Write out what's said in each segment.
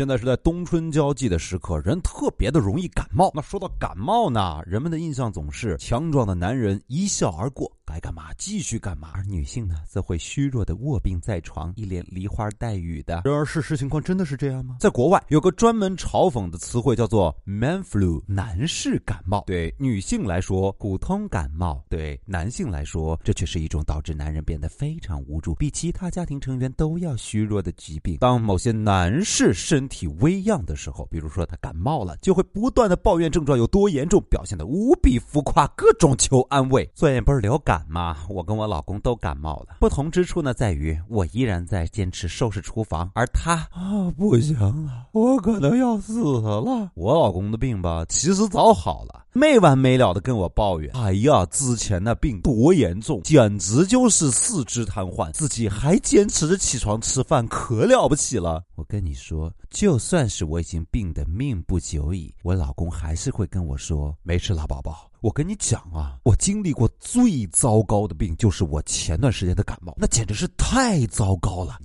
现在是在冬春交际的时刻，人特别的容易感冒。那说到感冒呢，人们的印象总是强壮的男人一笑而过。该干嘛继续干嘛，而女性呢，则会虚弱的卧病在床，一脸梨花带雨的。然而，事实情况真的是这样吗？在国外有个专门嘲讽的词汇叫做 “man flu”，男士感冒。对女性来说，普通感冒；对男性来说，这却是一种导致男人变得非常无助，比其他家庭成员都要虚弱的疾病。当某些男士身体微恙的时候，比如说他感冒了，就会不断的抱怨症状有多严重，表现的无比浮夸，各种求安慰。最近不是流感。吗，我跟我老公都感冒了。不同之处呢，在于我依然在坚持收拾厨房，而他啊，不行了，我可能要死了。我老公的病吧，其实早好了，没完没了的跟我抱怨。哎呀，之前那病多严重，简直就是四肢瘫痪，自己还坚持着起床吃饭，可了不起了。我跟你说，就算是我已经病得命不久矣，我老公还是会跟我说：“没事了，宝宝。”我跟你讲啊，我经历过最糟糕的病，就是我前段时间的感冒，那简直是太糟糕了。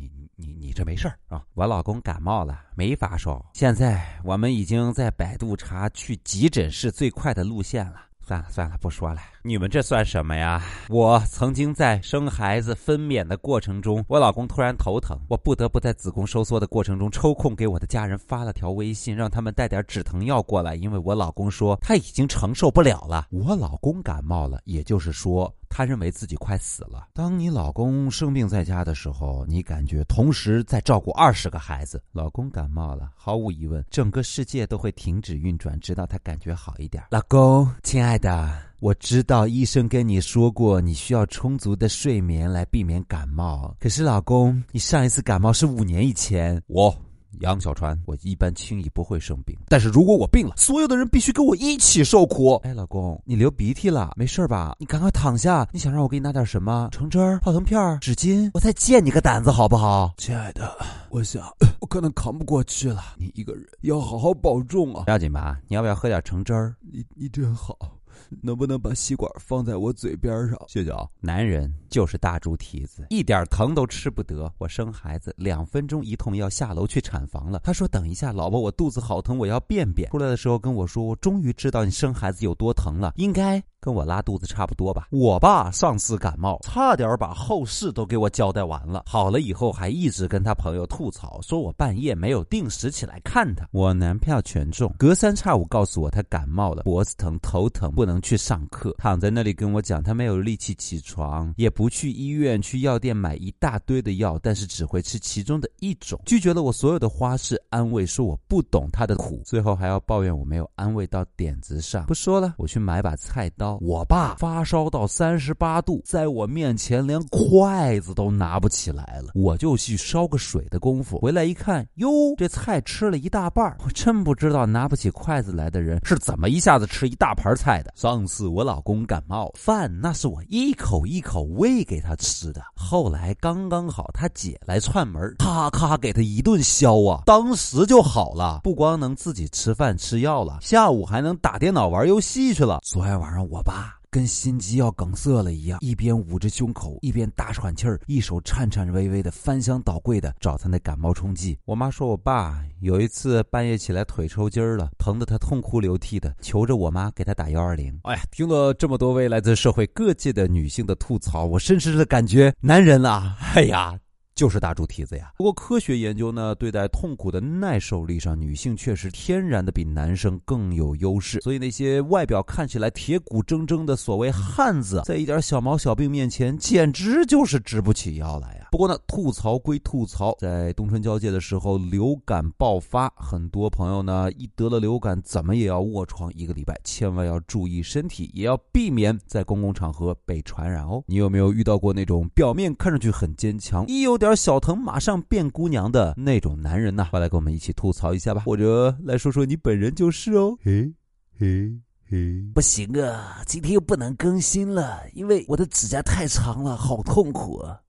这没事儿啊？我老公感冒了，没发烧。现在我们已经在百度查去急诊室最快的路线了。算了算了，不说了。你们这算什么呀？我曾经在生孩子分娩的过程中，我老公突然头疼，我不得不在子宫收缩的过程中抽空给我的家人发了条微信，让他们带点止疼药过来，因为我老公说他已经承受不了了。我老公感冒了，也就是说。他认为自己快死了。当你老公生病在家的时候，你感觉同时在照顾二十个孩子。老公感冒了，毫无疑问，整个世界都会停止运转，直到他感觉好一点。老公，亲爱的，我知道医生跟你说过，你需要充足的睡眠来避免感冒。可是，老公，你上一次感冒是五年以前。我。杨小川，我一般轻易不会生病，但是如果我病了，所有的人必须跟我一起受苦。哎，老公，你流鼻涕了，没事吧？你赶快躺下。你想让我给你拿点什么？橙汁、泡腾片、纸巾？我再借你个胆子好不好？亲爱的，我想我可能扛不过去了，你一个人要好好保重啊。不要紧吧？你要不要喝点橙汁儿？你你真好。能不能把吸管放在我嘴边上？谢谢啊！男人就是大猪蹄子，一点疼都吃不得。我生孩子两分钟一痛，要下楼去产房了。他说：“等一下，老婆，我肚子好疼，我要便便。”出来的时候跟我说：“我终于知道你生孩子有多疼了。”应该。跟我拉肚子差不多吧。我爸上次感冒，差点把后事都给我交代完了。好了以后，还一直跟他朋友吐槽，说我半夜没有定时起来看他。我男票全中，隔三差五告诉我他感冒了，脖子疼、头疼，不能去上课，躺在那里跟我讲他没有力气起床，也不去医院，去药店买一大堆的药，但是只会吃其中的一种，拒绝了我所有的花式安慰，说我不懂他的苦，最后还要抱怨我没有安慰到点子上。不说了，我去买把菜刀。我爸发烧到三十八度，在我面前连筷子都拿不起来了。我就去烧个水的功夫，回来一看，哟，这菜吃了一大半。我真不知道拿不起筷子来的人是怎么一下子吃一大盘菜的。上次我老公感冒，饭那是我一口一口喂给他吃的。后来刚刚好他姐来串门，咔咔给他一顿削啊，当时就好了。不光能自己吃饭吃药了，下午还能打电脑玩游戏去了。昨天晚上我。爸跟心肌要梗塞了一样，一边捂着胸口，一边大喘气儿，一手颤颤巍巍的翻箱倒柜的找他那感冒冲剂。我妈说我爸有一次半夜起来腿抽筋儿了，疼得他痛哭流涕的，求着我妈给他打幺二零。哎呀，听了这么多位来自社会各界的女性的吐槽，我深深的感觉，男人啊，哎呀。就是大猪蹄子呀！不过科学研究呢，对待痛苦的耐受力上，女性确实天然的比男生更有优势。所以那些外表看起来铁骨铮铮的所谓汉子，在一点小毛小病面前，简直就是直不起腰来呀！不过呢，吐槽归吐槽，在冬春交界的时候，流感爆发，很多朋友呢一得了流感，怎么也要卧床一个礼拜，千万要注意身体，也要避免在公共场合被传染哦。你有没有遇到过那种表面看上去很坚强，一有点？小疼马上变姑娘的那种男人呢？快来跟我们一起吐槽一下吧，或者来说说你本人就是哦。嘿，嘿，嘿，不行啊，今天又不能更新了，因为我的指甲太长了，好痛苦啊。